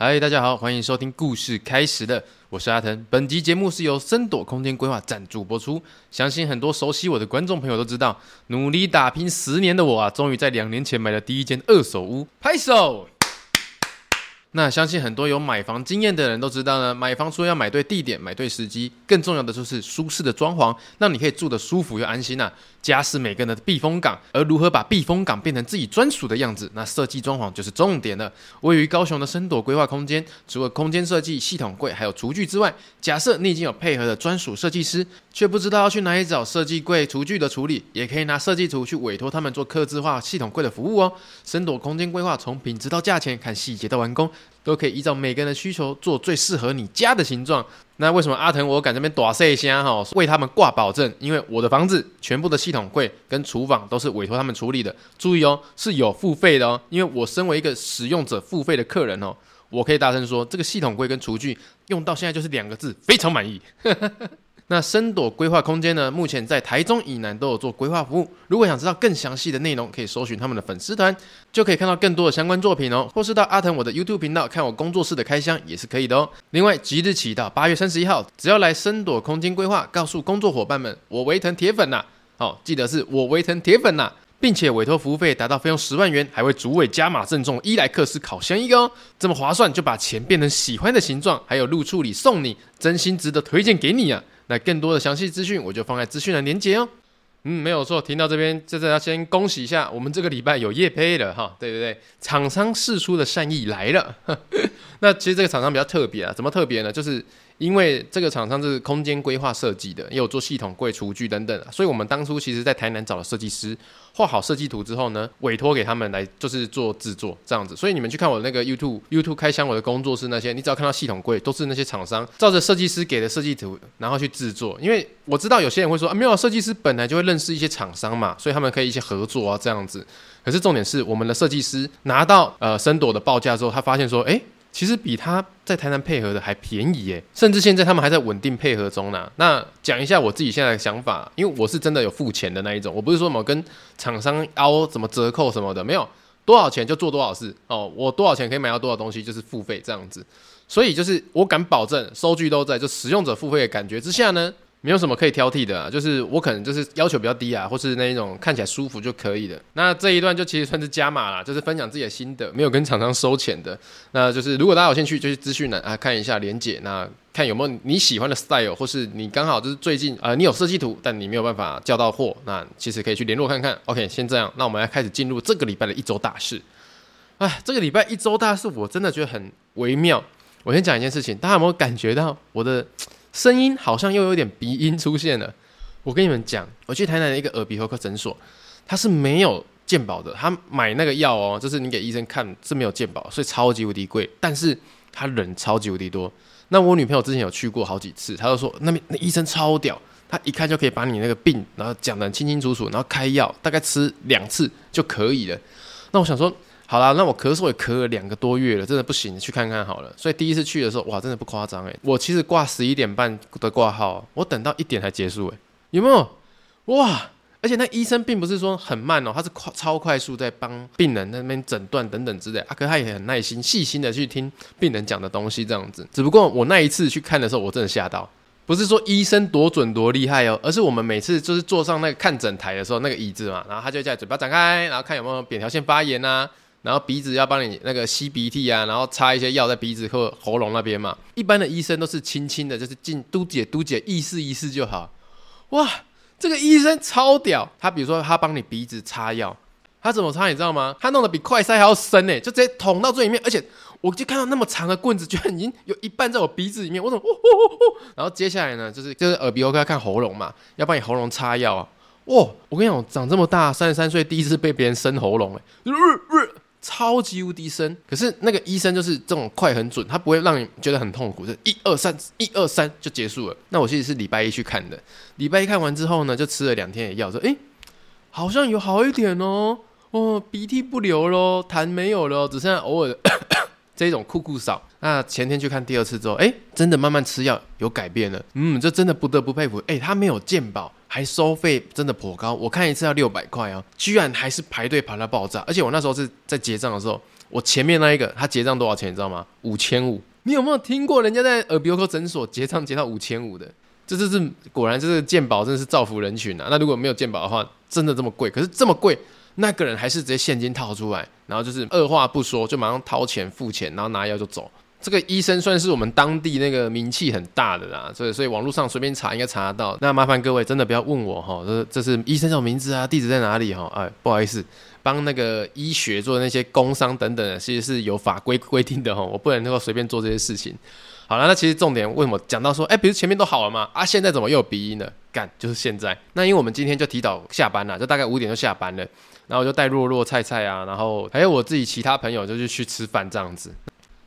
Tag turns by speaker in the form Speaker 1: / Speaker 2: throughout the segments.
Speaker 1: 嗨，大家好，欢迎收听故事开始了，我是阿腾。本集节目是由森朵空间规划赞助播出。相信很多熟悉我的观众朋友都知道，努力打拼十年的我啊，终于在两年前买了第一间二手屋，拍手。那相信很多有买房经验的人都知道呢，买房除了要买对地点、买对时机，更重要的就是舒适的装潢，让你可以住得舒服又安心呐、啊。家是每个人的避风港，而如何把避风港变成自己专属的样子，那设计装潢就是重点了。位于高雄的森朵规划空间，除了空间设计、系统柜还有厨具之外，假设你已经有配合的专属设计师，却不知道要去哪里找设计柜、厨具的处理，也可以拿设计图去委托他们做客制化系统柜的服务哦。森朵空间规划从品质到价钱，看细节到完工，都可以依照每个人的需求做最适合你家的形状。那为什么阿腾我敢这边大声一下哈？为他们挂保证，因为我的房子全部的系统柜跟厨房都是委托他们处理的。注意哦，是有付费的哦。因为我身为一个使用者付费的客人哦，我可以大声说，这个系统柜跟厨具用到现在就是两个字，非常满意。那森朵规划空间呢，目前在台中以南都有做规划服务。如果想知道更详细的内容，可以搜寻他们的粉丝团，就可以看到更多的相关作品哦。或是到阿腾我的 YouTube 频道看我工作室的开箱也是可以的哦。另外，即日起到八月三十一号，只要来森朵空间规划，告诉工作伙伴们我维腾铁粉呐，好，记得是我维腾铁粉呐，并且委托服务费达到费用十万元，还会主委加码赠送伊莱克斯烤箱一个哦。这么划算，就把钱变成喜欢的形状，还有路处理送你，真心值得推荐给你啊。那更多的详细资讯，我就放在资讯的连接哦。嗯，没有错，听到这边，这这要先恭喜一下，我们这个礼拜有业配了哈。对对对，厂商释出的善意来了。那其实这个厂商比较特别啊，怎么特别呢？就是。因为这个厂商是空间规划设计的，也有做系统柜、厨具等等，所以我们当初其实在台南找了设计师，画好设计图之后呢，委托给他们来就是做制作这样子。所以你们去看我那个 YouTube YouTube 开箱我的工作室那些，你只要看到系统柜，都是那些厂商照着设计师给的设计图，然后去制作。因为我知道有些人会说啊，没有设计师本来就会认识一些厂商嘛，所以他们可以一些合作啊这样子。可是重点是我们的设计师拿到呃森朵的报价之后，他发现说，哎。其实比他在台南配合的还便宜耶，甚至现在他们还在稳定配合中呢。那讲一下我自己现在的想法，因为我是真的有付钱的那一种，我不是说什么跟厂商凹什么折扣什么的，没有多少钱就做多少事哦。我多少钱可以买到多少东西，就是付费这样子。所以就是我敢保证，收据都在，就使用者付费的感觉之下呢。没有什么可以挑剔的啊，就是我可能就是要求比较低啊，或是那一种看起来舒服就可以的。那这一段就其实算是加码啦，就是分享自己的心得，没有跟厂商收钱的。那就是如果大家有兴趣，就去资讯栏啊看一下连结，那看有没有你喜欢的 style，或是你刚好就是最近呃你有设计图，但你没有办法叫到货，那其实可以去联络看看。OK，先这样，那我们来开始进入这个礼拜的一周大事。哎，这个礼拜一周大事，我真的觉得很微妙。我先讲一件事情，大家有没有感觉到我的？声音好像又有点鼻音出现了。我跟你们讲，我去台南的一个耳鼻喉科诊所，他是没有健保的。他买那个药哦，就是你给医生看是没有健保，所以超级无敌贵。但是他人超级无敌多。那我女朋友之前有去过好几次，她就说那边那医生超屌，他一看就可以把你那个病，然后讲得清清楚楚，然后开药，大概吃两次就可以了。那我想说。好啦，那我咳嗽也咳了两个多月了，真的不行，去看看好了。所以第一次去的时候，哇，真的不夸张诶。我其实挂十一点半的挂号，我等到一点才结束诶，有没有？哇！而且那医生并不是说很慢哦，他是快超快速在帮病人那边诊断等等之类。阿、啊、哥他也很耐心、细心的去听病人讲的东西，这样子。只不过我那一次去看的时候，我真的吓到，不是说医生多准多厉害哦，而是我们每次就是坐上那个看诊台的时候，那个椅子嘛，然后他就在嘴巴展开，然后看有没有扁桃腺发炎啊。然后鼻子要帮你那个吸鼻涕啊，然后擦一些药在鼻子或喉咙那边嘛。一般的医生都是轻轻的，就是进嘟姐嘟姐意思意思就好。哇，这个医生超屌！他比如说他帮你鼻子擦药，他怎么擦你知道吗？他弄得比快塞还要深诶，就直接捅到最里面，而且我就看到那么长的棍子，居然已经有一半在我鼻子里面。我怎么？然后接下来呢，就是就是耳鼻喉科要看喉咙嘛，要帮你喉咙擦药啊。哇，我跟你讲，长这么大三十三岁第一次被别人伸喉咙诶。超级无敌深，可是那个医生就是这种快很准，他不会让你觉得很痛苦，就一二三，一二三就结束了。那我其实是礼拜一去看的，礼拜一看完之后呢，就吃了两天的药，说诶，好像有好一点哦，哦鼻涕不流咯，痰没有了，只剩下偶尔的 这种酷酷少。那前天去看第二次之后，诶，真的慢慢吃药有改变了，嗯，这真的不得不佩服，诶，他没有健保。还收费真的颇高，我看一次要六百块哦，居然还是排队排到爆炸。而且我那时候是在结账的时候，我前面那一个他结账多少钱，你知道吗？五千五。你有没有听过人家在耳鼻喉科诊所结账结到五千五的？这就是果然，这个健保真的是造福人群啊！那如果没有健保的话，真的这么贵？可是这么贵，那个人还是直接现金套出来，然后就是二话不说就马上掏钱付钱，然后拿药就走。这个医生算是我们当地那个名气很大的啦，所以所以网络上随便查应该查得到。那麻烦各位真的不要问我哈，这这是医生叫名字啊？地址在哪里哈？哎，不好意思，帮那个医学做的那些工商等等的，其实是有法规规定的哈，我不能够随便做这些事情。好了，那其实重点为什么讲到说，哎、欸，比如前面都好了吗？啊，现在怎么又有鼻音了？干，就是现在。那因为我们今天就提早下班了，就大概五点就下班了，然后我就带若若、菜菜啊，然后还有我自己其他朋友，就是去吃饭这样子。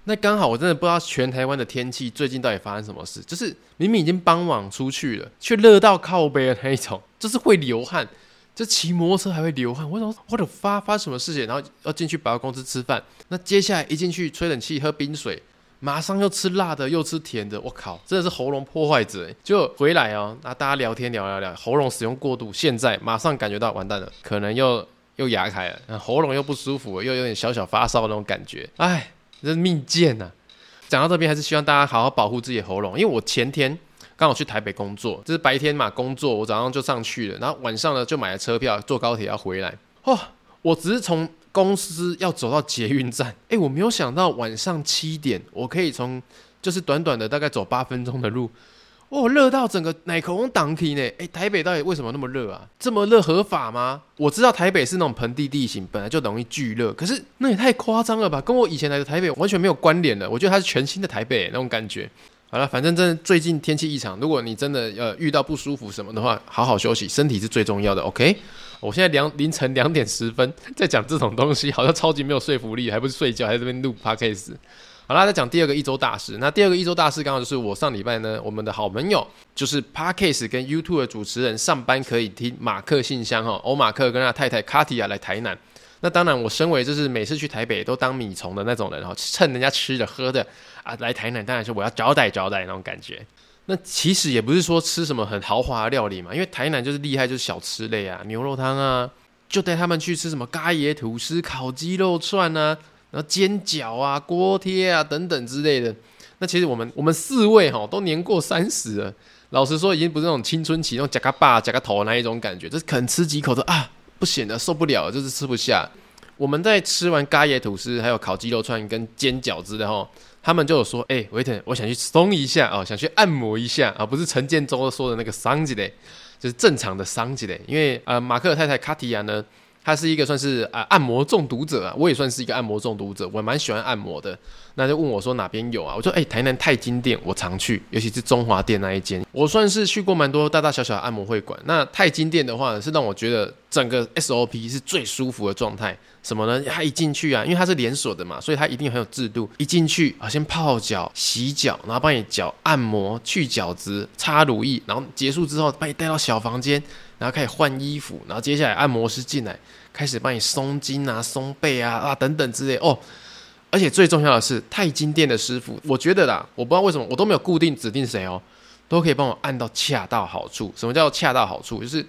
Speaker 1: 那刚好我真的不知道全台湾的天气最近到底发生什么事，就是明明已经傍晚出去了，却热到靠背的那一种，就是会流汗，就骑摩托车还会流汗。我说我的发发什么事情？然后要进去百货公司吃饭，那接下来一进去吹冷气喝冰水。马上又吃辣的，又吃甜的，我靠，真的是喉咙破坏者。就回来哦，那大家聊天聊聊聊，喉咙使用过度，现在马上感觉到完蛋了，可能又又牙开了，喉咙又不舒服，又有点小小发烧那种感觉。哎，这是命贱呐！讲到这边，还是希望大家好好保护自己的喉咙，因为我前天刚好去台北工作，就是白天嘛工作，我早上就上去了，然后晚上呢就买了车票，坐高铁要回来。哦，我只是从。公司要走到捷运站，哎，我没有想到晚上七点，我可以从就是短短的大概走八分钟的路，哦，热到整个奶口红挡起呢！哎，台北到底为什么那么热啊？这么热合法吗？我知道台北是那种盆地地形，本来就容易巨热，可是那也太夸张了吧？跟我以前来的台北完全没有关联了。我觉得它是全新的台北那种感觉。好了，反正真的最近天气异常，如果你真的呃遇到不舒服什么的话，好好休息，身体是最重要的。OK。我现在两凌晨两点十分在讲这种东西，好像超级没有说服力，还不是睡觉，还在这边录 podcast。好啦，再讲第二个一周大事。那第二个一周大事刚好就是我上礼拜呢，我们的好朋友就是 podcast 跟 YouTube 的主持人上班可以听马克信箱哈，欧马克跟他太太卡提亚来台南。那当然，我身为就是每次去台北都当米虫的那种人哈，趁人家吃的喝的啊来台南，当然是我要招待招待那种感觉。那其实也不是说吃什么很豪华的料理嘛，因为台南就是厉害，就是小吃类啊，牛肉汤啊，就带他们去吃什么咖椰吐司、烤鸡肉串啊，然后煎饺啊、锅贴啊等等之类的。那其实我们我们四位哈都年过三十了，老实说已经不是那种青春期那种夹个爸夹个头那一种感觉，就是肯吃几口都啊不行了，受不了，就是吃不下。我们在吃完咖椰吐司、还有烤鸡肉串跟煎饺子的哈。他们就有说，哎、欸，维腾，我想去松一下哦，想去按摩一下啊，不是陈建州说的那个桑吉嘞，就是正常的桑吉嘞。因为呃，马克太太卡提亚呢，他是一个算是啊、按摩中毒者啊，我也算是一个按摩中毒者，我蛮喜欢按摩的。那就问我说哪边有啊？我说哎、欸，台南太金店我常去，尤其是中华店那一间，我算是去过蛮多大大小小的按摩会馆。那太金店的话，是让我觉得整个 SOP 是最舒服的状态。什么呢？他一进去啊，因为他是连锁的嘛，所以他一定很有制度。一进去啊，先泡脚、洗脚，然后帮你脚按摩、去角质、擦乳液，然后结束之后把你带到小房间，然后开始换衣服，然后接下来按摩师进来，开始帮你松筋啊、松背啊啊等等之类哦。而且最重要的是，太金店的师傅，我觉得啦，我不知道为什么我都没有固定指定谁哦，都可以帮我按到恰到好处。什么叫恰到好处？就是。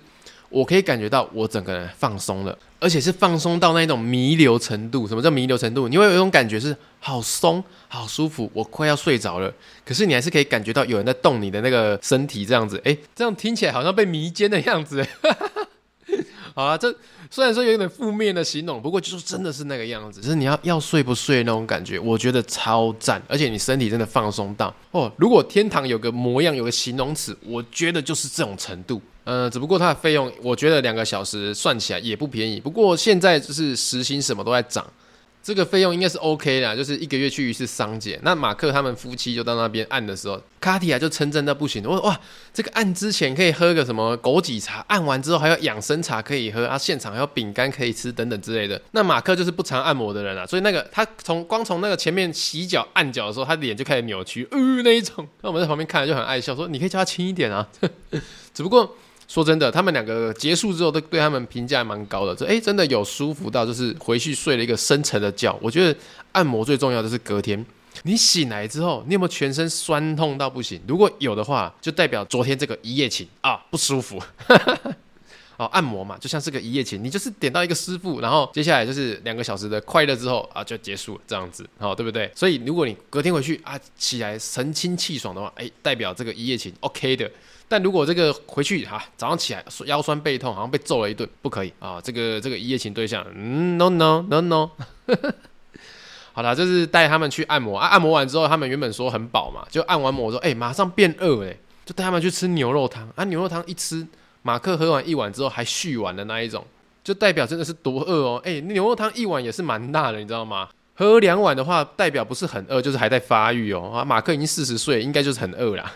Speaker 1: 我可以感觉到我整个人放松了，而且是放松到那种弥留程度。什么叫弥留程度？你会有一种感觉是好松、好舒服，我快要睡着了，可是你还是可以感觉到有人在动你的那个身体，这样子，诶，这样听起来好像被迷奸的样子。好啊，这虽然说有点负面的形容，不过就是真的是那个样子，就是你要要睡不睡那种感觉，我觉得超赞，而且你身体真的放松到哦。如果天堂有个模样，有个形容词，我觉得就是这种程度。呃，只不过它的费用，我觉得两个小时算起来也不便宜。不过现在就是时薪什么都在涨。这个费用应该是 OK 的，就是一个月去一次桑姐。那马克他们夫妻就到那边按的时候，卡提亚就称赞到不行。我说哇，这个按之前可以喝个什么枸杞茶，按完之后还有养生茶可以喝啊，现场还有饼干可以吃等等之类的。那马克就是不常按摩的人啊，所以那个他从光从那个前面洗脚按脚的时候，他脸就开始扭曲，呃那一种。那我们在旁边看着就很爱笑，说你可以叫他轻一点啊。只不过。说真的，他们两个结束之后都对他们评价蛮高的。这哎，真的有舒服到，就是回去睡了一个深沉的觉。我觉得按摩最重要的是隔天你醒来之后，你有没有全身酸痛到不行？如果有的话，就代表昨天这个一夜情啊不舒服。哦，按摩嘛，就像是个一夜情，你就是点到一个师傅，然后接下来就是两个小时的快乐之后啊，就结束了这样子，好、对不对？所以如果你隔天回去啊，起来神清气爽的话，哎，代表这个一夜情 OK 的。但如果这个回去哈、啊，早上起来腰酸背痛，好像被揍了一顿，不可以啊。这个这个一夜情对象，嗯，no no no no。好啦，就是带他们去按摩啊，按摩完之后，他们原本说很饱嘛，就按完摩说，哎，马上变饿哎，就带他们去吃牛肉汤啊，牛肉汤一吃。马克喝完一碗之后还续碗的那一种，就代表真的是多饿哦！哎，牛肉汤一碗也是蛮辣的，你知道吗？喝两碗的话，代表不是很饿，就是还在发育哦。啊，马克已经四十岁，应该就是很饿啦。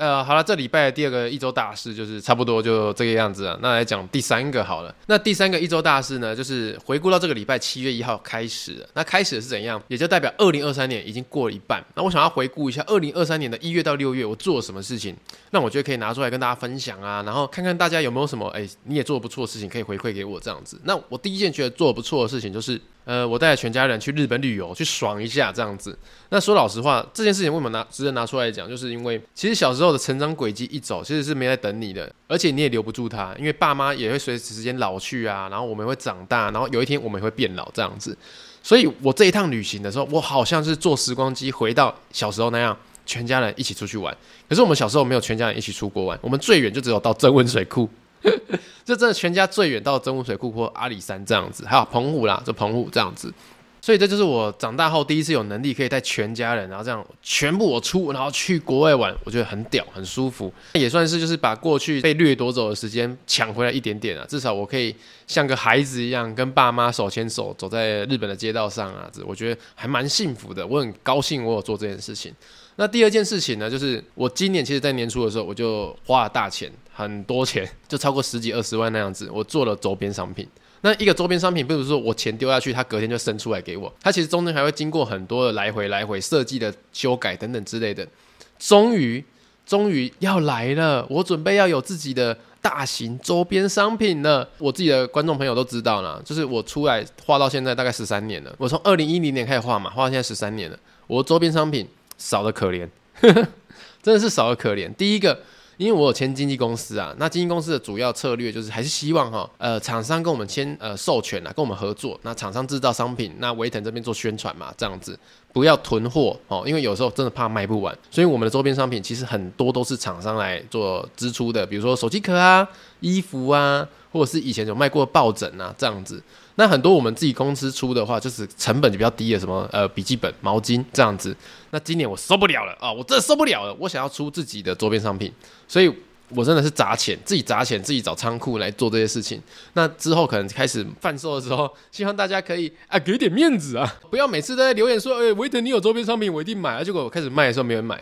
Speaker 1: 呃，好了，这礼拜的第二个一周大事就是差不多就这个样子了。那来讲第三个好了。那第三个一周大事呢，就是回顾到这个礼拜七月一号开始。那开始是怎样？也就代表二零二三年已经过了一半。那我想要回顾一下二零二三年的一月到六月我做了什么事情，那我觉得可以拿出来跟大家分享啊，然后看看大家有没有什么哎你也做的不错的事情可以回馈给我这样子。那我第一件觉得做的不错的事情就是。呃，我带着全家人去日本旅游，去爽一下这样子。那说老实话，这件事情为什么拿值得拿出来讲，就是因为其实小时候的成长轨迹一走，其实是没在等你的，而且你也留不住他，因为爸妈也会随着时间老去啊，然后我们会长大，然后有一天我们也会变老这样子。所以我这一趟旅行的时候，我好像是坐时光机回到小时候那样，全家人一起出去玩。可是我们小时候没有全家人一起出国玩，我们最远就只有到曾温水库。这真的全家最远到真武水库或阿里山这样子，还有澎湖啦，就澎湖这样子，所以这就是我长大后第一次有能力可以带全家人，然后这样全部我出，然后去国外玩，我觉得很屌，很舒服，也算是就是把过去被掠夺走的时间抢回来一点点啊，至少我可以像个孩子一样跟爸妈手牵手走在日本的街道上啊，这我觉得还蛮幸福的，我很高兴我有做这件事情。那第二件事情呢，就是我今年其实，在年初的时候，我就花了大钱，很多钱，就超过十几二十万那样子，我做了周边商品。那一个周边商品，不如说我钱丢下去，它隔天就生出来给我，它其实中间还会经过很多的来回、来回设计的修改等等之类的。终于，终于要来了，我准备要有自己的大型周边商品了。我自己的观众朋友都知道了，就是我出来画到现在大概十三年了，我从二零一零年开始画嘛，画到现在十三年了，我周边商品。少得可怜，真的是少得可怜。第一个，因为我有签经纪公司啊，那经纪公司的主要策略就是还是希望哈，呃，厂商跟我们签呃授权啊，跟我们合作，那厂商制造商品，那维腾这边做宣传嘛，这样子不要囤货哦，因为有时候真的怕卖不完，所以我们的周边商品其实很多都是厂商来做支出的，比如说手机壳啊、衣服啊，或者是以前有卖过抱枕啊，这样子。那很多我们自己公司出的话，就是成本就比较低的，什么呃笔记本、毛巾这样子。那今年我受不了了啊，我真的受不了了，我想要出自己的周边商品，所以我真的是砸钱，自己砸钱，自己找仓库来做这些事情。那之后可能开始贩售的时候，希望大家可以啊 给点面子啊，不要每次都在留言说，哎、欸，维腾你有周边商品，我一定买啊。结果我开始卖的时候没人买，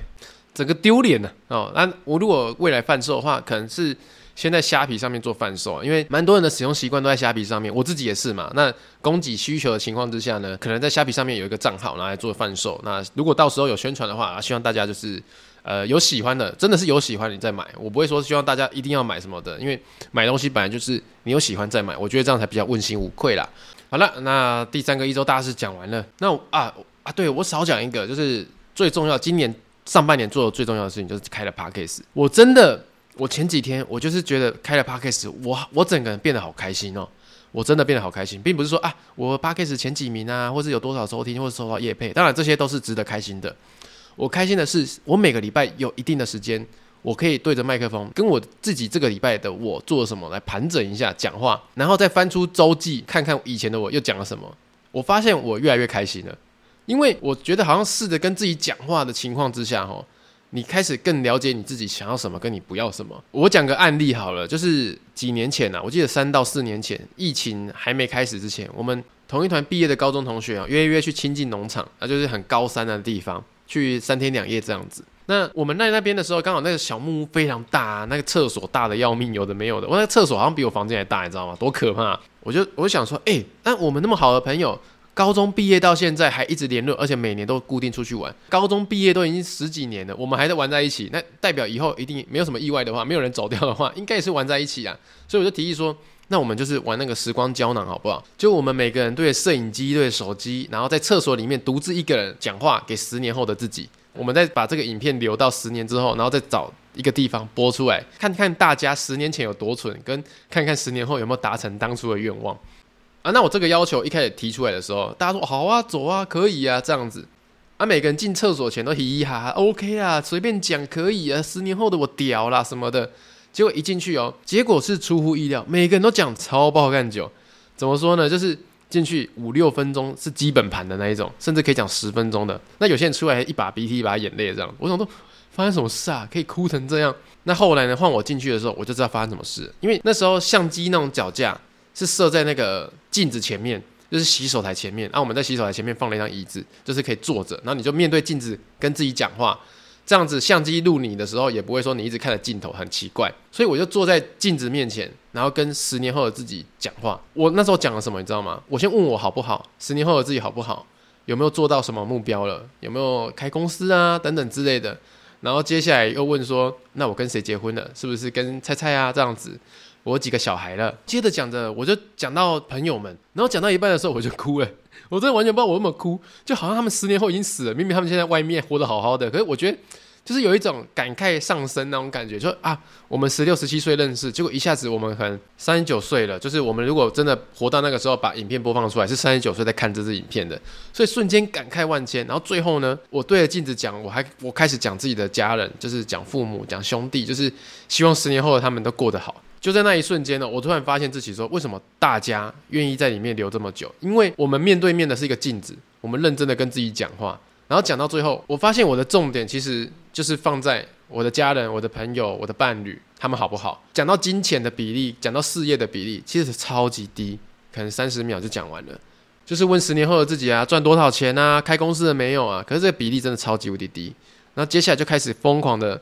Speaker 1: 整个丢脸了哦。那我如果未来贩售的话，可能是。先在虾皮上面做贩售，因为蛮多人的使用习惯都在虾皮上面，我自己也是嘛。那供给需求的情况之下呢，可能在虾皮上面有一个账号拿来做贩售。那如果到时候有宣传的话，希望大家就是呃有喜欢的，真的是有喜欢你再买。我不会说希望大家一定要买什么的，因为买东西本来就是你有喜欢再买，我觉得这样才比较问心无愧啦。好了，那第三个一周大事讲完了，那啊啊，对我少讲一个，就是最重要，今年上半年做的最重要的事情就是开了 Podcast，我真的。我前几天我就是觉得开了 Podcast，我我整个人变得好开心哦，我真的变得好开心，并不是说啊我 Podcast 前几名啊，或是有多少收听，或者收到业配，当然这些都是值得开心的。我开心的是，我每个礼拜有一定的时间，我可以对着麦克风，跟我自己这个礼拜的我做了什么来盘整一下讲话，然后再翻出周记看看以前的我又讲了什么。我发现我越来越开心了，因为我觉得好像试着跟自己讲话的情况之下，吼。你开始更了解你自己想要什么，跟你不要什么。我讲个案例好了，就是几年前啊，我记得三到四年前，疫情还没开始之前，我们同一团毕业的高中同学啊，约约去亲近农场啊，就是很高山的地方，去三天两夜这样子。那我们在那边的时候，刚好那个小木屋非常大啊，那个厕所大的要命，有的没有的。我那个厕所好像比我房间还大，你知道吗？多可怕！我就我就想说，哎，那我们那么好的朋友。高中毕业到现在还一直联络，而且每年都固定出去玩。高中毕业都已经十几年了，我们还在玩在一起，那代表以后一定没有什么意外的话，没有人走掉的话，应该也是玩在一起啊。所以我就提议说，那我们就是玩那个时光胶囊好不好？就我们每个人对摄影机、对手机，然后在厕所里面独自一个人讲话给十年后的自己。我们再把这个影片留到十年之后，然后再找。一个地方播出来，看看大家十年前有多蠢，跟看看十年后有没有达成当初的愿望啊。那我这个要求一开始提出来的时候，大家说好啊，走啊，可以啊，这样子啊，每个人进厕所前都嘻嘻哈哈，OK 啊，随便讲可以啊，十年后的我屌啦什么的。结果一进去哦，结果是出乎意料，每个人都讲超爆干酒。怎么说呢？就是进去五六分钟是基本盘的那一种，甚至可以讲十分钟的。那有些人出来一把鼻涕一把眼泪这样。我想说，发生什么事啊？可以哭成这样？那后来呢？换我进去的时候，我就知道发生什么事。因为那时候相机那种脚架是设在那个镜子前面，就是洗手台前面。啊，我们在洗手台前面放了一张椅子，就是可以坐着，然后你就面对镜子跟自己讲话。这样子相机录你的时候，也不会说你一直看着镜头很奇怪，所以我就坐在镜子面前，然后跟十年后的自己讲话。我那时候讲了什么，你知道吗？我先问我好不好，十年后的自己好不好，有没有做到什么目标了，有没有开公司啊等等之类的。然后接下来又问说，那我跟谁结婚了？是不是跟菜菜啊这样子？我几个小孩了？接着讲着，我就讲到朋友们，然后讲到一半的时候我就哭了，我真的完全不知道我怎么哭，就好像他们十年后已经死了，明明他们现在外面活得好好的，可是我觉得。就是有一种感慨上升那种感觉，就啊，我们十六、十七岁认识，结果一下子我们可能三十九岁了。就是我们如果真的活到那个时候，把影片播放出来，是三十九岁在看这支影片的，所以瞬间感慨万千。然后最后呢，我对着镜子讲，我还我开始讲自己的家人，就是讲父母、讲兄弟，就是希望十年后的他们都过得好。就在那一瞬间呢，我突然发现自己说，为什么大家愿意在里面留这么久？因为我们面对面的是一个镜子，我们认真的跟自己讲话。然后讲到最后，我发现我的重点其实就是放在我的家人、我的朋友、我的伴侣，他们好不好？讲到金钱的比例，讲到事业的比例，其实超级低，可能三十秒就讲完了。就是问十年后的自己啊，赚多少钱啊？开公司了没有啊？可是这个比例真的超级无敌低。然后接下来就开始疯狂的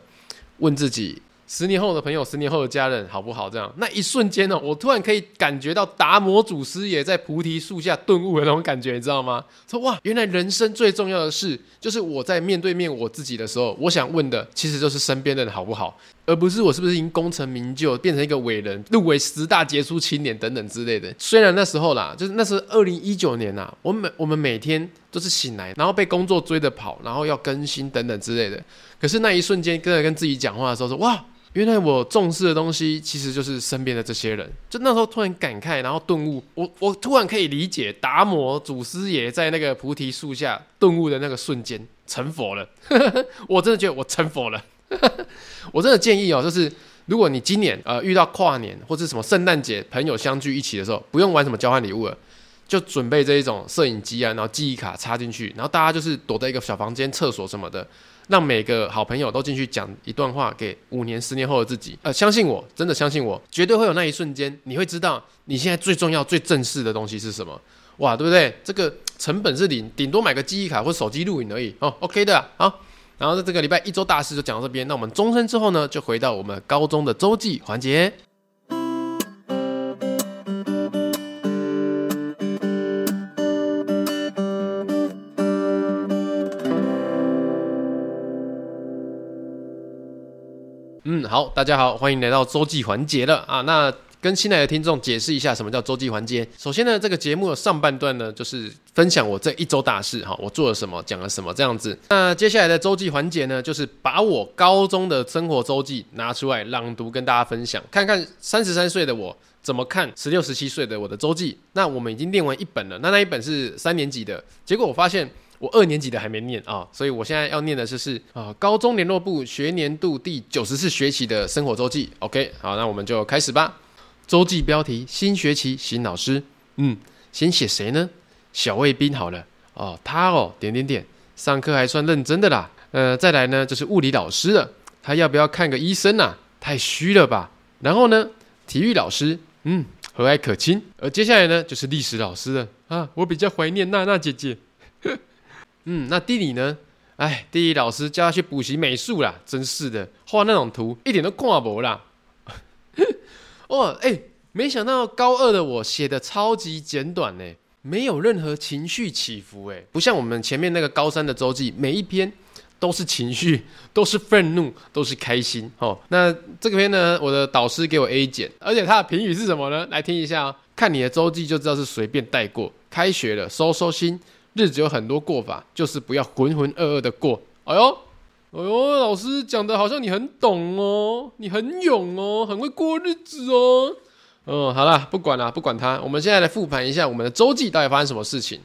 Speaker 1: 问自己。十年后的朋友，十年后的家人，好不好？这样，那一瞬间呢，我突然可以感觉到达摩祖师爷在菩提树下顿悟的那种感觉，你知道吗？说哇，原来人生最重要的事，就是我在面对面我自己的时候，我想问的，其实就是身边的人好不好，而不是我是不是已经功成名就，变成一个伟人，入围十大杰出青年等等之类的。虽然那时候啦，就是那是二零一九年呐，我每我们每天都是醒来，然后被工作追着跑，然后要更新等等之类的。可是那一瞬间，跟着跟自己讲话的时候，说哇。原来我重视的东西，其实就是身边的这些人。就那时候突然感慨，然后顿悟，我我突然可以理解达摩祖师爷在那个菩提树下顿悟的那个瞬间成佛了。我真的觉得我成佛了。我真的建议哦，就是如果你今年呃遇到跨年或者什么圣诞节朋友相聚一起的时候，不用玩什么交换礼物了，就准备这一种摄影机啊，然后记忆卡插进去，然后大家就是躲在一个小房间、厕所什么的。让每个好朋友都进去讲一段话给五年、十年后的自己。呃，相信我，真的相信我，绝对会有那一瞬间，你会知道你现在最重要、最正式的东西是什么。哇，对不对？这个成本是零，顶多买个记忆卡或手机录影而已。哦，OK 的啊，好。然后在这个礼拜一周大事就讲到这边。那我们终身之后呢，就回到我们高中的周记环节。好，大家好，欢迎来到周记环节了啊。那跟新来的听众解释一下，什么叫周记环节？首先呢，这个节目的上半段呢，就是分享我这一周大事哈，我做了什么，讲了什么这样子。那接下来的周记环节呢，就是把我高中的生活周记拿出来朗读，跟大家分享，看看三十三岁的我怎么看十六、十七岁的我的周记。那我们已经练完一本了，那那一本是三年级的，结果我发现。我二年级的还没念啊，所以我现在要念的就是啊，高中联络部学年度第九十四学期的生活周记。OK，好，那我们就开始吧。周记标题：新学期新老师。嗯，先写谁呢？小卫兵好了。哦，他哦，点点点，上课还算认真的啦。呃，再来呢就是物理老师了，他要不要看个医生啊？太虚了吧。然后呢，体育老师，嗯，和蔼可亲。而接下来呢就是历史老师了啊，我比较怀念娜娜姐姐。嗯，那地理呢？哎，地理老师叫他去补习美术啦，真是的，画那种图一点都看不啦。哦，哎，没想到高二的我写的超级简短呢，没有任何情绪起伏，哎，不像我们前面那个高三的周记，每一篇都是情绪，都是愤怒，都是开心。哦，那这个篇呢，我的导师给我 A 减，而且他的评语是什么呢？来听一下哦，看你的周记就知道是随便带过。开学了，收收心。日子有很多过法，就是不要浑浑噩噩的过。哎呦，哎呦，老师讲的好像你很懂哦，你很勇哦，很会过日子哦。嗯，好了，不管了，不管他。我们现在来复盘一下我们的周记到底发生什么事情。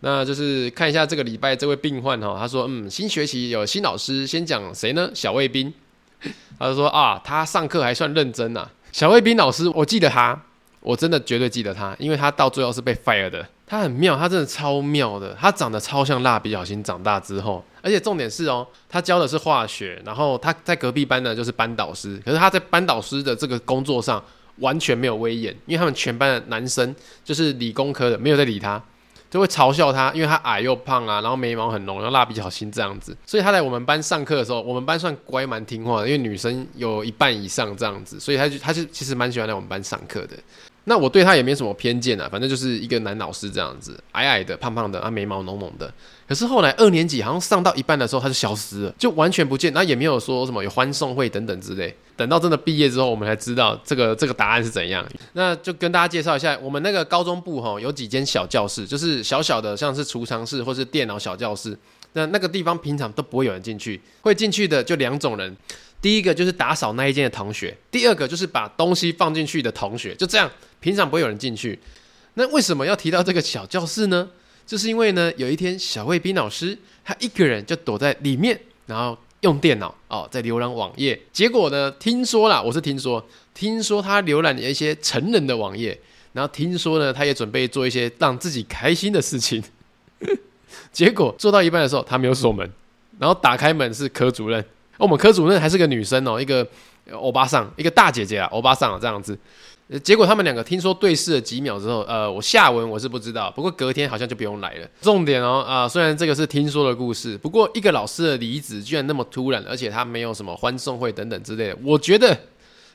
Speaker 1: 那就是看一下这个礼拜这位病患哈，他说，嗯，新学期有新老师，先讲谁呢？小卫兵。他就说啊，他上课还算认真呐、小卫兵老师，我记得他，我真的绝对记得他，因为他到最后是被 fire 的。他很妙，他真的超妙的，他长得超像蜡笔小新长大之后，而且重点是哦，他教的是化学，然后他在隔壁班呢就是班导师，可是他在班导师的这个工作上完全没有威严，因为他们全班的男生就是理工科的，没有在理他。就会嘲笑他，因为他矮又胖啊，然后眉毛很浓，然后蜡笔小新这样子，所以他在我们班上课的时候，我们班算乖蛮听话的，因为女生有一半以上这样子，所以他就他就其实蛮喜欢来我们班上课的。那我对他也没什么偏见啊，反正就是一个男老师这样子，矮矮的、胖胖的，啊，眉毛浓浓的。可是后来二年级好像上到一半的时候，他就消失了，就完全不见，然后也没有说什么有欢送会等等之类。等到真的毕业之后，我们才知道这个这个答案是怎样。那就跟大家介绍一下，我们那个高中部齁有几间小教室，就是小小的，像是储藏室或是电脑小教室。那那个地方平常都不会有人进去，会进去的就两种人。第一个就是打扫那一间的同学，第二个就是把东西放进去的同学，就这样，平常不会有人进去。那为什么要提到这个小教室呢？就是因为呢，有一天小卫兵老师他一个人就躲在里面，然后用电脑哦，在浏览网页。结果呢，听说啦，我是听说，听说他浏览了一些成人的网页，然后听说呢，他也准备做一些让自己开心的事情。结果做到一半的时候，他没有锁门，然后打开门是科主任。哦、我们科主任还是个女生哦，一个欧巴桑，一个大姐姐啊，欧巴桑啊这样子。结果他们两个听说对视了几秒之后，呃，我下文我是不知道，不过隔天好像就不用来了。重点哦，啊、呃，虽然这个是听说的故事，不过一个老师的离职居然那么突然，而且他没有什么欢送会等等之类的，我觉得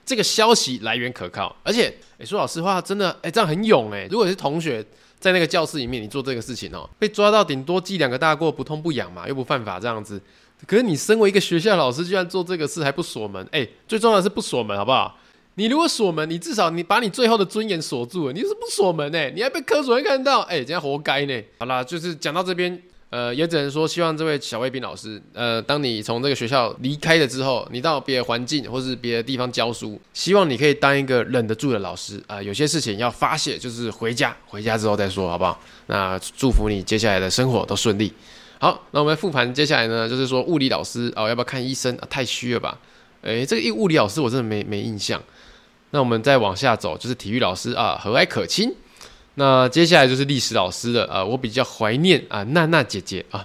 Speaker 1: 这个消息来源可靠。而且，诶说老实话，真的，诶这样很勇诶。如果是同学在那个教室里面，你做这个事情哦，被抓到顶多记两个大过，不痛不痒嘛，又不犯法这样子。可是你身为一个学校老师，居然做这个事还不锁门，哎，最重要的是不锁门，好不好？你如果锁门，你至少你把你最后的尊严锁住了。你是不锁门呢？你还被科主任看到，哎，这样活该呢。好啦，就是讲到这边，呃，也只能说希望这位小卫兵老师，呃，当你从这个学校离开了之后，你到别的环境或是别的地方教书，希望你可以当一个忍得住的老师啊，有些事情要发泄，就是回家，回家之后再说，好不好？那祝福你接下来的生活都顺利。好，那我们复盘，接下来呢，就是说物理老师哦，要不要看医生？啊、太虚了吧？诶，这个物理老师我真的没没印象。那我们再往下走，就是体育老师啊，和蔼可亲。那接下来就是历史老师了啊，我比较怀念啊，娜娜姐姐啊，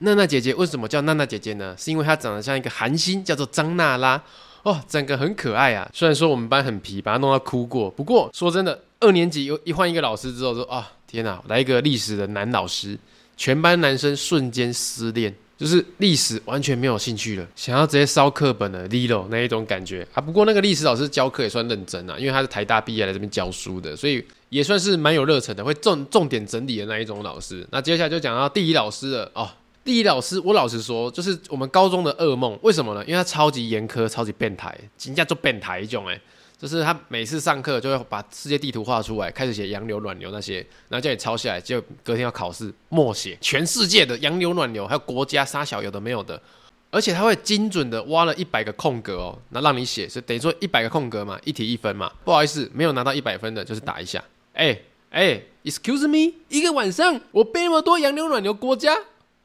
Speaker 1: 娜娜姐姐为什么叫娜娜姐姐呢？是因为她长得像一个韩星，叫做张娜拉哦，整个很可爱啊。虽然说我们班很皮，把她弄到哭过，不过说真的，二年级又一换一个老师之后说啊，天哪，来一个历史的男老师。全班男生瞬间失恋，就是历史完全没有兴趣了，想要直接烧课本的 Lilo 那一种感觉啊。不过那个历史老师教课也算认真啊，因为他是台大毕业来这边教书的，所以也算是蛮有热忱的，会重重点整理的那一种老师。那接下来就讲到地理老师了哦，地理老师，我老实说，就是我们高中的噩梦。为什么呢？因为他超级严苛，超级变态，人家做变态一种哎。就是他每次上课就会把世界地图画出来，开始写洋流、暖流那些，然后叫你抄下来，就隔天要考试默写全世界的洋流、暖流，还有国家杀小有的没有的，而且他会精准的挖了一百个空格哦，那让你写，是等于说一百个空格嘛，一题一分嘛。不好意思，没有拿到一百分的，就是打一下。哎哎，excuse me，一个晚上我背那么多洋流、暖流国家。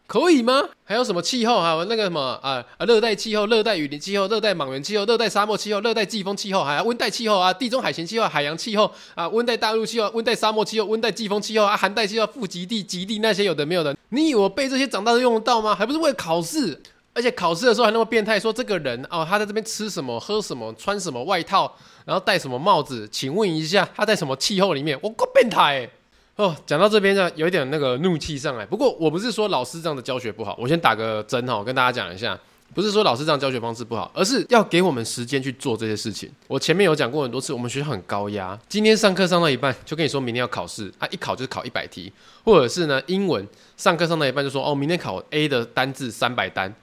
Speaker 1: 可以吗？还有什么气候？还有那个什么啊啊，热带气候、热带雨林气候、热带莽原气候、热带沙漠气候、热带季风气候，还有温带气候啊，地中海型气候、海洋气候啊，温带大陆气候、温带沙漠气候、温带季风气候啊，寒带气候、副极地、极地那些有的没有的，你以为我背这些长大都用得到吗？还不是为了考试？而且考试的时候还那么变态，说这个人哦，他在这边吃什么、喝什么、穿什么外套，然后戴什么帽子？请问一下，他在什么气候里面？我够变态欸！哦，讲到这边呢，有一点那个怒气上来。不过我不是说老师这样的教学不好，我先打个针哈，跟大家讲一下，不是说老师这样教学方式不好，而是要给我们时间去做这些事情。我前面有讲过很多次，我们学校很高压，今天上课上到一半就跟你说明天要考试，啊，一考就是考一百题，或者是呢英文上课上到一半就说哦，明天考 A 的单字三百单，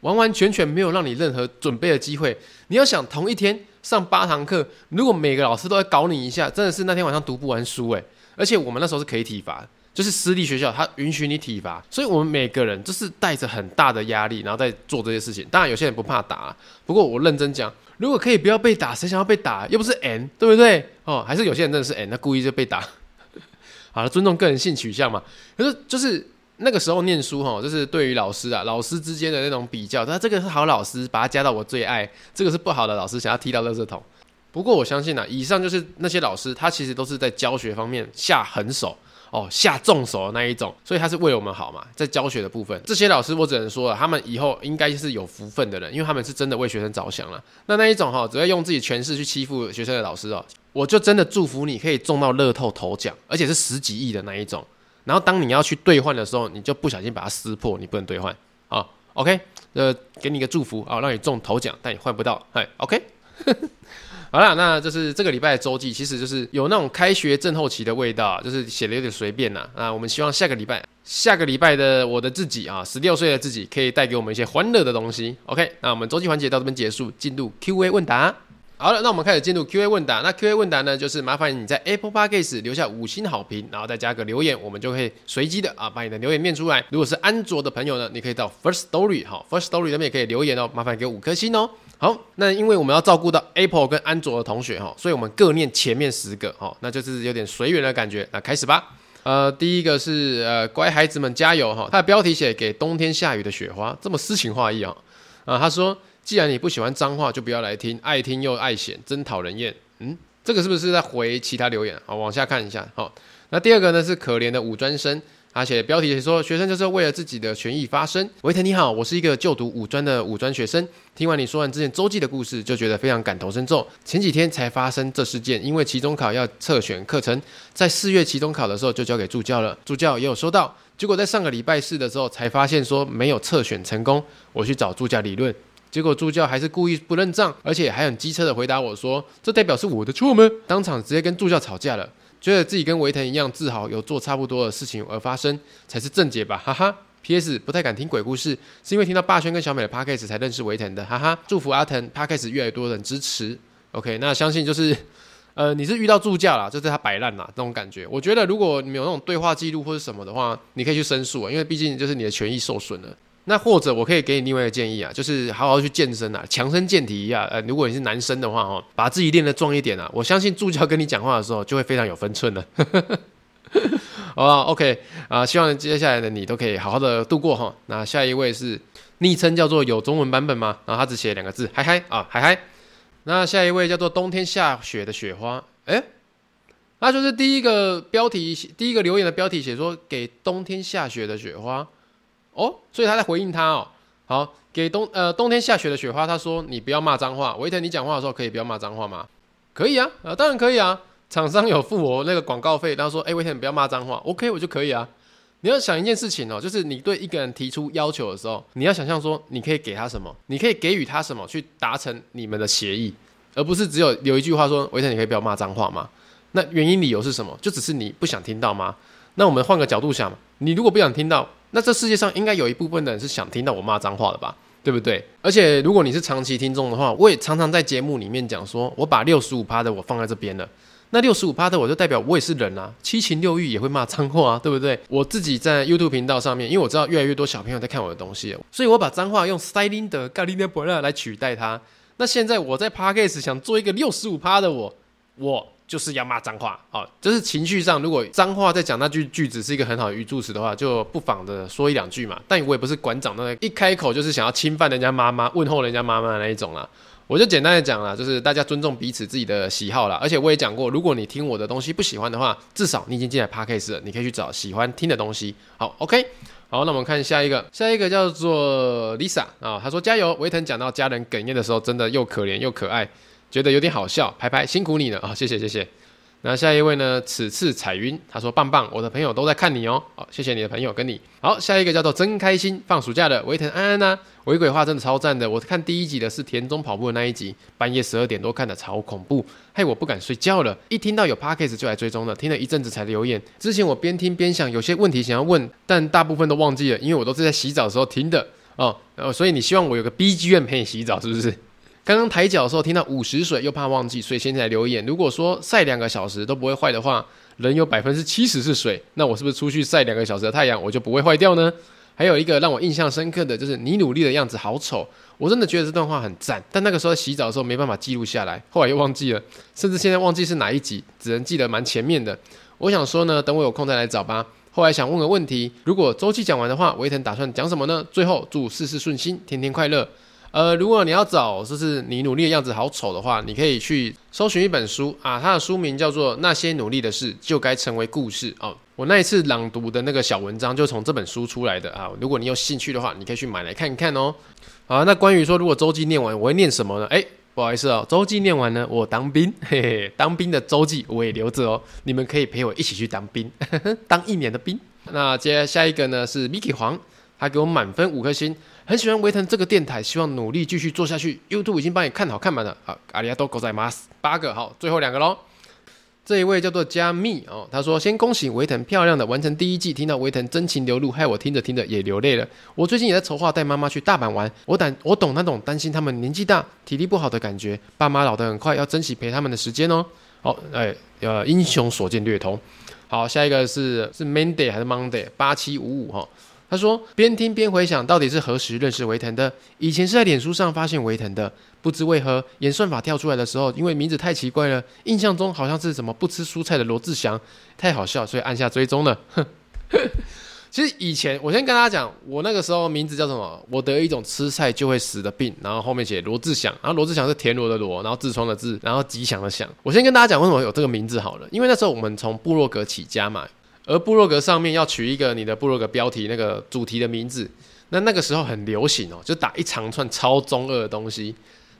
Speaker 1: 完完全全没有让你任何准备的机会。你要想同一天上八堂课，如果每个老师都在搞你一下，真的是那天晚上读不完书诶。而且我们那时候是可以体罚，就是私立学校，他允许你体罚，所以我们每个人就是带着很大的压力，然后在做这些事情。当然，有些人不怕打，不过我认真讲，如果可以不要被打，谁想要被打？又不是 N，对不对？哦，还是有些人真的是 N，他故意就被打。好了，尊重个人性取向嘛。可是就是那个时候念书哈，就是对于老师啊，老师之间的那种比较，他这个是好老师，把他加到我最爱；这个是不好的老师，想要踢到垃圾桶。不过我相信啊，以上就是那些老师，他其实都是在教学方面下狠手。哦，下重手的那一种，所以他是为我们好嘛，在教学的部分，这些老师我只能说了，他们以后应该是有福分的人，因为他们是真的为学生着想了。那那一种哈、哦，只会用自己权势去欺负学生的老师哦，我就真的祝福你可以中到乐透头奖，而且是十几亿的那一种。然后当你要去兑换的时候，你就不小心把它撕破，你不能兑换。啊，OK，呃，给你一个祝福啊、哦，让你中头奖，但你换不到。哎，OK。好了，那就是这个礼拜的周记，其实就是有那种开学症候期的味道，就是写的有点随便呐。那我们希望下个礼拜，下个礼拜的我的自己啊，十六岁的自己，可以带给我们一些欢乐的东西。OK，那我们周记环节到这边结束，进入 Q&A 问答。好了，那我们开始进入 Q&A 问答。那 Q&A 问答呢，就是麻烦你在 Apple Podcast 留下五星好评，然后再加个留言，我们就可以随机的啊把你的留言念出来。如果是安卓的朋友呢，你可以到 First Story 好，First Story 那边也可以留言哦，麻烦给五颗星哦。好，那因为我们要照顾到 Apple 跟安卓的同学哈，所以我们各念前面十个哈，那就是有点随缘的感觉。那开始吧。呃，第一个是呃，乖孩子们加油哈。他的标题写给冬天下雨的雪花，这么诗情画意啊。啊，他说，既然你不喜欢脏话，就不要来听，爱听又爱嫌，真讨人厌。嗯，这个是不是在回其他留言？好，往下看一下。好，那第二个呢是可怜的五专生。而且标题也说，学生就是为了自己的权益发声。维腾你好，我是一个就读五专的五专学生。听完你说完之前周记的故事，就觉得非常感同身受。前几天才发生这事件，因为期中考要测选课程，在四月期中考的时候就交给助教了，助教也有收到。结果在上个礼拜四的时候才发现说没有测选成功，我去找助教理论，结果助教还是故意不认账，而且还很机车的回答我说：“这代表是我的错吗？”当场直接跟助教吵架了。觉得自己跟维腾一样自豪，有做差不多的事情而发生才是正解吧，哈哈。P.S. 不太敢听鬼故事，是因为听到霸轩跟小美的 Podcast 才认识维腾的，哈哈。祝福阿腾 Podcast 越来越多人支持。OK，那相信就是，呃，你是遇到助教啦，就是他摆烂啦，那种感觉。我觉得如果你有那种对话记录或者什么的话，你可以去申诉啊，因为毕竟就是你的权益受损了。那或者我可以给你另外一个建议啊，就是好好去健身啊，强身健体一下。呃，如果你是男生的话哦，把自己练得壮一点啊，我相信助教跟你讲话的时候就会非常有分寸了。好吧，OK 啊，希望接下来的你都可以好好的度过哈。那下一位是昵称叫做有中文版本吗？然后他只写两个字，嗨嗨啊，嗨嗨。那下一位叫做冬天下雪的雪花，诶，那就是第一个标题，第一个留言的标题写说给冬天下雪的雪花。哦，所以他在回应他哦。好，给冬呃冬天下雪的雪花，他说你不要骂脏话。维腾，你讲话的时候可以不要骂脏话吗？可以啊，啊当然可以啊。厂商有付我那个广告费，然后说哎维腾你不要骂脏话，OK 我就可以啊。你要想一件事情哦，就是你对一个人提出要求的时候，你要想象说你可以给他什么，你可以给予他什么去达成你们的协议，而不是只有有一句话说维腾你可以不要骂脏话吗？那原因理由是什么？就只是你不想听到吗？那我们换个角度想，你如果不想听到。那这世界上应该有一部分的人是想听到我骂脏话的吧，对不对？而且如果你是长期听众的话，我也常常在节目里面讲说，我把六十五趴的我放在这边了。那六十五趴的我就代表我也是人啊，七情六欲也会骂脏话啊，对不对？我自己在 YouTube 频道上面，因为我知道越来越多小朋友在看我的东西，所以我把脏话用 Styling 的咖喱的布拉来取代它。那现在我在 Podcast 想做一个六十五趴的我，我。就是要骂脏话，好，就是情绪上，如果脏话在讲那句句子是一个很好的语助词的话，就不妨的说一两句嘛。但我也不是馆长，那一开口就是想要侵犯人家妈妈、问候人家妈妈的那一种啦。我就简单的讲啦，就是大家尊重彼此自己的喜好啦。而且我也讲过，如果你听我的东西不喜欢的话，至少你已经进来 Podcast 了，你可以去找喜欢听的东西。好，OK，好，那我们看下一个，下一个叫做 Lisa 啊，他说加油。维腾讲到家人哽咽的时候，真的又可怜又可爱。觉得有点好笑，拍拍辛苦你了啊、哦！谢谢谢谢。那下一位呢？此次彩云，他说棒棒，我的朋友都在看你哦。好，谢谢你的朋友跟你。好，下一个叫做真开心，放暑假的维腾安安呐、啊。鬼鬼话真的超赞的，我看第一集的是田中跑步的那一集，半夜十二点多看的，超恐怖，害我不敢睡觉了。一听到有 Podcast 就来追踪了，听了一阵子才留言。之前我边听边想，有些问题想要问，但大部分都忘记了，因为我都是在洗澡的时候听的哦。然后所以你希望我有个 BGM 陪你洗澡，是不是？刚刚抬脚的时候听到五十水，又怕忘记，所以现在留言。如果说晒两个小时都不会坏的话，人有百分之七十是水，那我是不是出去晒两个小时的太阳，我就不会坏掉呢？还有一个让我印象深刻的就是你努力的样子好丑，我真的觉得这段话很赞。但那个时候洗澡的时候没办法记录下来，后来又忘记了，甚至现在忘记是哪一集，只能记得蛮前面的。我想说呢，等我有空再来找吧。后来想问个问题，如果周期讲完的话，维腾打算讲什么呢？最后祝事事顺心，天天快乐。呃，如果你要找就是你努力的样子好丑的话，你可以去搜寻一本书啊，它的书名叫做《那些努力的事就该成为故事》哦。我那一次朗读的那个小文章就从这本书出来的啊。如果你有兴趣的话，你可以去买来看一看哦。好，那关于说如果周记念完我会念什么呢？诶，不好意思哦，周记念完呢，我当兵，嘿嘿，当兵的周记我也留着哦。你们可以陪我一起去当兵，呵 呵，当一年的兵。那接下一个呢是 Mickey 黄，他给我满分五颗星。很喜欢维腾这个电台，希望努力继续做下去。YouTube 已经帮你看好看满了，好，阿里亚多狗仔马斯八个，好，最后两个喽。这一位叫做加密哦，他说先恭喜维腾漂亮的完成第一季，听到维腾真情流露，害我听着听着也流泪了。我最近也在筹划带妈妈去大阪玩，我胆我懂那种担心他们年纪大体力不好的感觉，爸妈老得很快，要珍惜陪他们的时间哦。好，哎，呃，英雄所见略同。好，下一个是是 Monday 还是 Monday 八七五五哈。他说：“边听边回想，到底是何时认识维腾的？以前是在脸书上发现维腾的，不知为何演算法跳出来的时候，因为名字太奇怪了，印象中好像是什么不吃蔬菜的罗志祥，太好笑，所以按下追踪了。其实以前我先跟大家讲，我那个时候名字叫什么？我得一种吃菜就会死的病，然后后面写罗志祥，然后罗志祥是田螺的螺，然后痔疮的痔，然后吉祥的祥。我先跟大家讲为什么有这个名字好了，因为那时候我们从部落格起家嘛。”而部落格上面要取一个你的部落格标题，那个主题的名字，那那个时候很流行哦，就打一长串超中二的东西。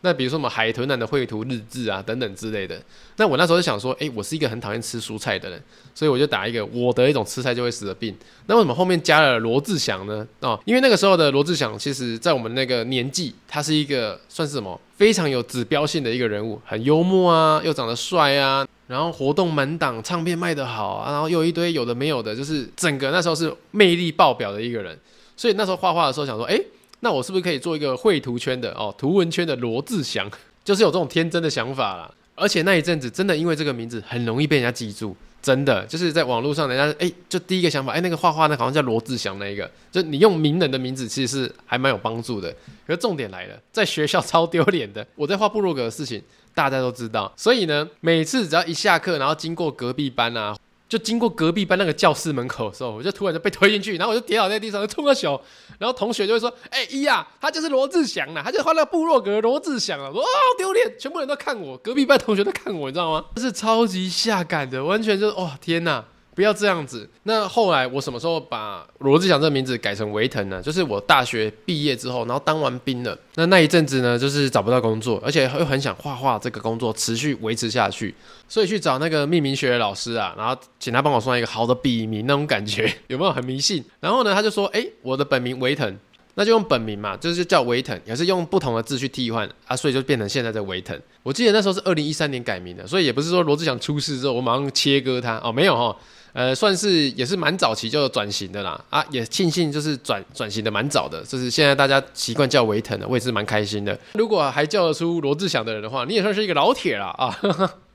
Speaker 1: 那比如说什么海豚男的绘图日志啊等等之类的。那我那时候就想说，诶，我是一个很讨厌吃蔬菜的人，所以我就打一个我得一种吃菜就会死的病。那为什么后面加了罗志祥呢？哦，因为那个时候的罗志祥，其实在我们那个年纪，他是一个算是什么非常有指标性的一个人物，很幽默啊，又长得帅啊。然后活动满档，唱片卖得好啊，然后又一堆有的没有的，就是整个那时候是魅力爆表的一个人。所以那时候画画的时候想说，诶，那我是不是可以做一个绘图圈的哦，图文圈的罗志祥，就是有这种天真的想法啦。而且那一阵子真的因为这个名字很容易被人家记住，真的就是在网络上人家诶，就第一个想法，诶，那个画画那好像叫罗志祥那一个，就你用名人的名字其实是还蛮有帮助的。可是重点来了，在学校超丢脸的，我在画部落格的事情。大家都知道，所以呢，每次只要一下课，然后经过隔壁班啊，就经过隔壁班那个教室门口的时候，我就突然就被推进去，然后我就跌倒在地上，就冲个球，然后同学就会说：“哎、呀，他就是罗志祥啊，他就画那个部落格罗志祥啊。”哇，丢脸，全部人都看我，隔壁班同学都看我，你知道吗？就是超级下感的，完全就是哇、天哪！不要这样子。那后来我什么时候把罗志祥这个名字改成维腾呢？就是我大学毕业之后，然后当完兵了。那那一阵子呢，就是找不到工作，而且又很想画画这个工作持续维持下去，所以去找那个命名学的老师啊，然后请他帮我算一个好的笔名，那种感觉有没有很迷信？然后呢，他就说：“哎，我的本名维腾，那就用本名嘛，就是叫维腾，也是用不同的字去替换啊，所以就变成现在的维腾。我记得那时候是二零一三年改名的，所以也不是说罗志祥出事之后我马上切割他哦，没有哈。”呃，算是也是蛮早期就转型的啦，啊，也庆幸就是转转型的蛮早的，就是现在大家习惯叫维腾的，我也是蛮开心的。如果还叫得出罗志祥的人的话，你也算是一个老铁了啊！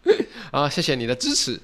Speaker 1: 啊，谢谢你的支持。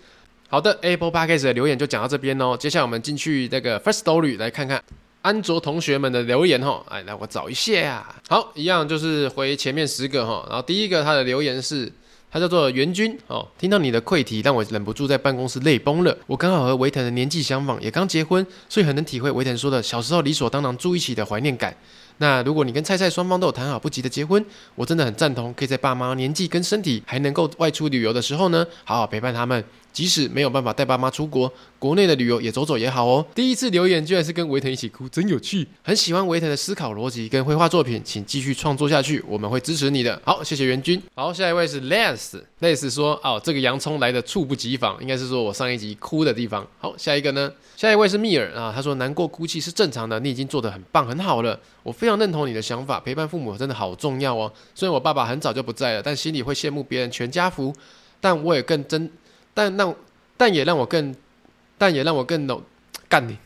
Speaker 1: 好的，Apple Podcast 的留言就讲到这边哦，接下来我们进去那个 First Story 来看看安卓同学们的留言哈。哎，来我找一下。好，一样就是回前面十个哈，然后第一个他的留言是。他叫做袁军哦，听到你的溃题，让我忍不住在办公室泪崩了。我刚好和维腾的年纪相仿，也刚结婚，所以很能体会维腾说的小时候理所当然住一起的怀念感。那如果你跟菜菜双方都有谈好不急的结婚，我真的很赞同，可以在爸妈年纪跟身体还能够外出旅游的时候呢，好好陪伴他们。即使没有办法带爸妈出国，国内的旅游也走走也好哦。第一次留言居然是跟维腾一起哭，真有趣。很喜欢维腾的思考逻辑跟绘画作品，请继续创作下去，我们会支持你的。好，谢谢袁军。好，下一位是 Les，Les 说哦，这个洋葱来的猝不及防，应该是说我上一集哭的地方。好，下一个呢？下一位是密尔啊，他说难过哭泣是正常的，你已经做得很棒很好了，我非常认同你的想法，陪伴父母真的好重要哦。虽然我爸爸很早就不在了，但心里会羡慕别人全家福，但我也更真。但让，但也让我更，但也让我更懂干你，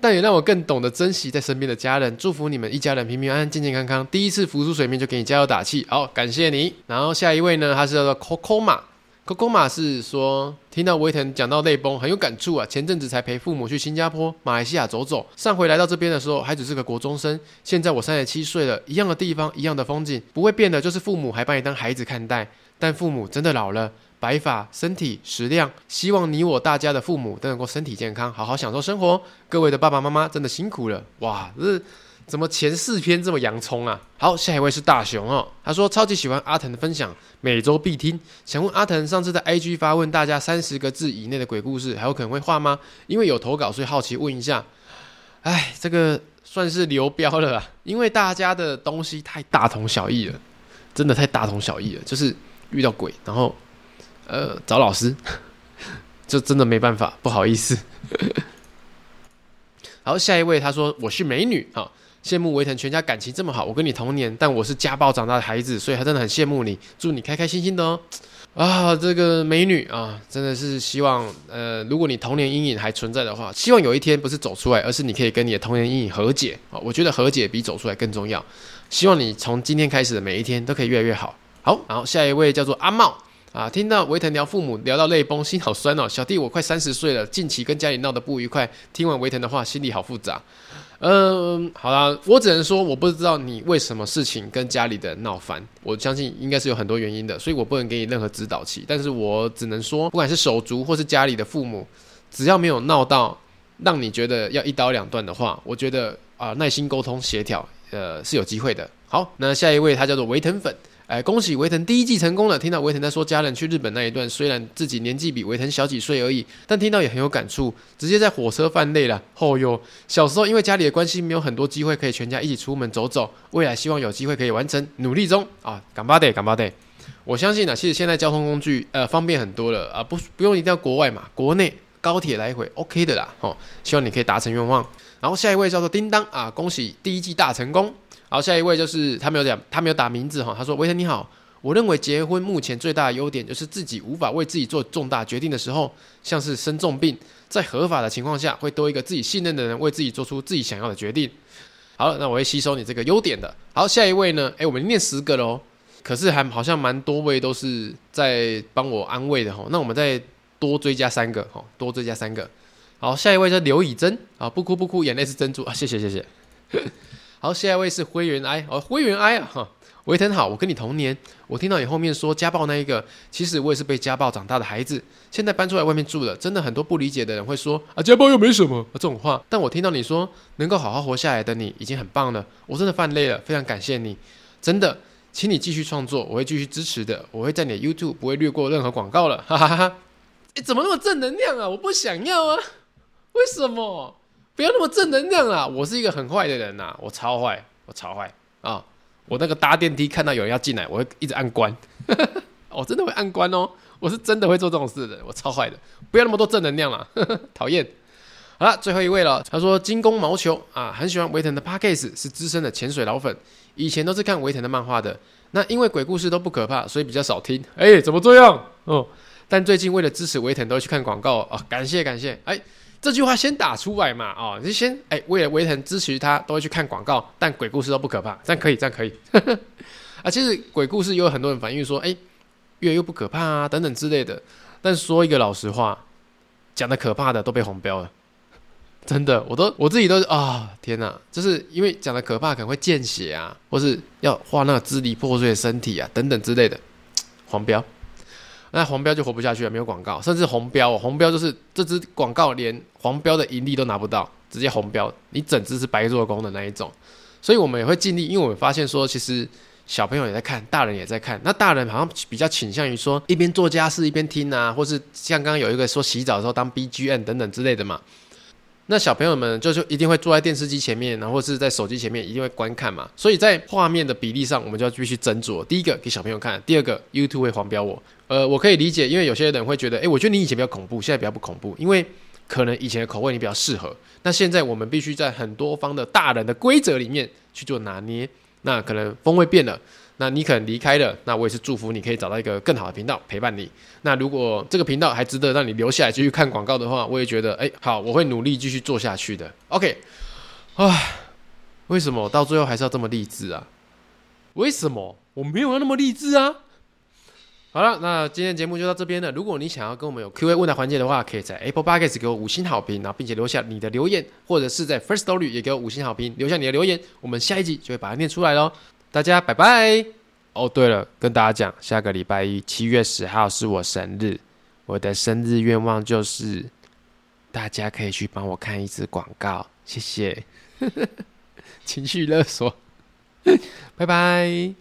Speaker 1: 但也让我更懂得珍惜在身边的家人。祝福你们一家人平平安安、健健康康。第一次浮出水面就给你加油打气，好，感谢你。然后下一位呢，他是叫做 Coco 嘛 Coco 马是说，听到维腾讲到泪崩，很有感触啊。前阵子才陪父母去新加坡、马来西亚走走，上回来到这边的时候还只是个国中生，现在我三十七岁了，一样的地方，一样的风景，不会变的，就是父母还把你当孩子看待。但父母真的老了，白发、身体、食量，希望你我大家的父母都能够身体健康，好好享受生活。各位的爸爸妈妈真的辛苦了，哇，这。怎么前四篇这么洋葱啊？好，下一位是大雄哦。他说超级喜欢阿腾的分享，每周必听。想问阿腾，上次在 IG 发问大家三十个字以内的鬼故事，还有可能会画吗？因为有投稿，所以好奇问一下。哎，这个算是流标了啊，因为大家的东西太大同小异了，真的太大同小异了。就是遇到鬼，然后呃找老师，就真的没办法，不好意思。好，下一位他说我是美女，啊。羡慕维腾全家感情这么好，我跟你同年，但我是家暴长大的孩子，所以他真的很羡慕你，祝你开开心心的哦。啊，这个美女啊，真的是希望，呃，如果你童年阴影还存在的话，希望有一天不是走出来，而是你可以跟你的童年阴影和解啊。我觉得和解比走出来更重要。希望你从今天开始的每一天都可以越来越好。好，然后下一位叫做阿茂啊，听到维腾聊父母聊到泪崩，心好酸哦。小弟我快三十岁了，近期跟家里闹得不愉快，听完维腾的话，心里好复杂。嗯，好啦，我只能说我不知道你为什么事情跟家里的闹翻，我相信应该是有很多原因的，所以我不能给你任何指导期。但是我只能说，不管是手足或是家里的父母，只要没有闹到让你觉得要一刀两断的话，我觉得啊、耐心沟通协调，呃，是有机会的。好，那下一位他叫做维腾粉。哎，恭喜维腾第一季成功了！听到维腾在说家人去日本那一段，虽然自己年纪比维腾小几岁而已，但听到也很有感触，直接在火车犯泪了。后、哦、哟，小时候因为家里的关系，没有很多机会可以全家一起出门走走，未来希望有机会可以完成，努力中啊！干巴爹，干巴爹！我相信呢、啊，其实现在交通工具呃方便很多了啊，不不用一定要国外嘛，国内高铁来回 OK 的啦。哦，希望你可以达成愿望。然后下一位叫做叮当啊，恭喜第一季大成功。好，下一位就是他没有讲，他没有打名字哈。他说：“维腾你好，我认为结婚目前最大的优点就是自己无法为自己做重大决定的时候，像是生重病，在合法的情况下，会多一个自己信任的人为自己做出自己想要的决定。”好，那我会吸收你这个优点的。好，下一位呢？诶，我们念十个喽，可是还好像蛮多位都是在帮我安慰的哈。那我们再多追加三个哈，多追加三个。好，下一位叫刘以真啊，不哭不哭，眼泪是珍珠啊，谢谢谢谢。好，下一位是灰原哀。哦，灰原哀啊哈，维腾好，我跟你同年，我听到你后面说家暴那一个，其实我也是被家暴长大的孩子，现在搬出来外面住了，真的很多不理解的人会说啊，家暴又没什么这种话，但我听到你说能够好好活下来的你已经很棒了，我真的犯累了，非常感谢你，真的，请你继续创作，我会继续支持的，我会在你的 YouTube 不会略过任何广告了，哈哈哈。哈，怎么那么正能量啊？我不想要啊，为什么？不要那么正能量啊！我是一个很坏的人呐、我超坏，我超坏啊！我那个搭电梯看到有人要进来，我会一直按关，我真的会按关哦！我是真的会做这种事的，我超坏的！不要那么多正能量啊，讨厌！好了，最后一位了。他说金工毛球啊，很喜欢维腾的 Podcast，是资深的潜水老粉，以前都是看维腾的漫画的。那因为鬼故事都不可怕，所以比较少听。哎、怎么这样？哦，但最近为了支持维腾，都去看广告啊！感谢感谢，哎。这句话先打出来嘛，哦，就先哎，为了维腾支持他，都会去看广告，但鬼故事都不可怕，这样可以，这样可以。啊，其实鬼故事有很多人反映说，哎，越又不可怕啊，等等之类的。但说一个老实话，讲的可怕的都被红标了，真的，我都我自己都啊、天哪，就是因为讲的可怕可能会见血啊，或是要画那支离破碎的身体啊，等等之类的，黄标。那黄标就活不下去了，没有广告，甚至红标，红标就是这支广告连黄标的盈利都拿不到，直接红标，你整支是白做工的那一种。所以我们也会尽力，因为我们发现说，其实小朋友也在看，大人也在看。那大人好像比较倾向于说，一边做家事一边听啊，或是像刚刚有一个说洗澡的时候当 BGM 等等之类的嘛。那小朋友们就就一定会坐在电视机前面，然后是在手机前面，一定会观看嘛。所以在画面的比例上，我们就要继续斟酌。第一个给小朋友看，第二个 YouTube 会黄标我。呃，我可以理解，因为有些人会觉得，诶，我觉得你以前比较恐怖，现在比较不恐怖，因为可能以前的口味你比较适合。那现在我们必须在很多方的大人的规则里面去做拿捏，那可能风味变了。那你可能离开了，那我也是祝福你可以找到一个更好的频道陪伴你。那如果这个频道还值得让你留下来继续看广告的话，我也觉得，哎，好，我会努力继续做下去的。OK，唉，为什么到最后还是要这么励志啊？为什么我没有要那么励志啊？好了，那今天节目就到这边了。如果你想要跟我们有 Q&A 问答环节的话，可以在 Apple Podcast 给我五星好评，然后并且留下你的留言，或者是在 First Story 也给我五星好评，留下你的留言，我们下一集就会把它念出来喽。大家拜拜。哦，对了，跟大家讲，下个礼拜一七月十号是我生日，我的生日愿望就是大家可以去帮我看一支广告，谢谢。情绪勒索，拜拜。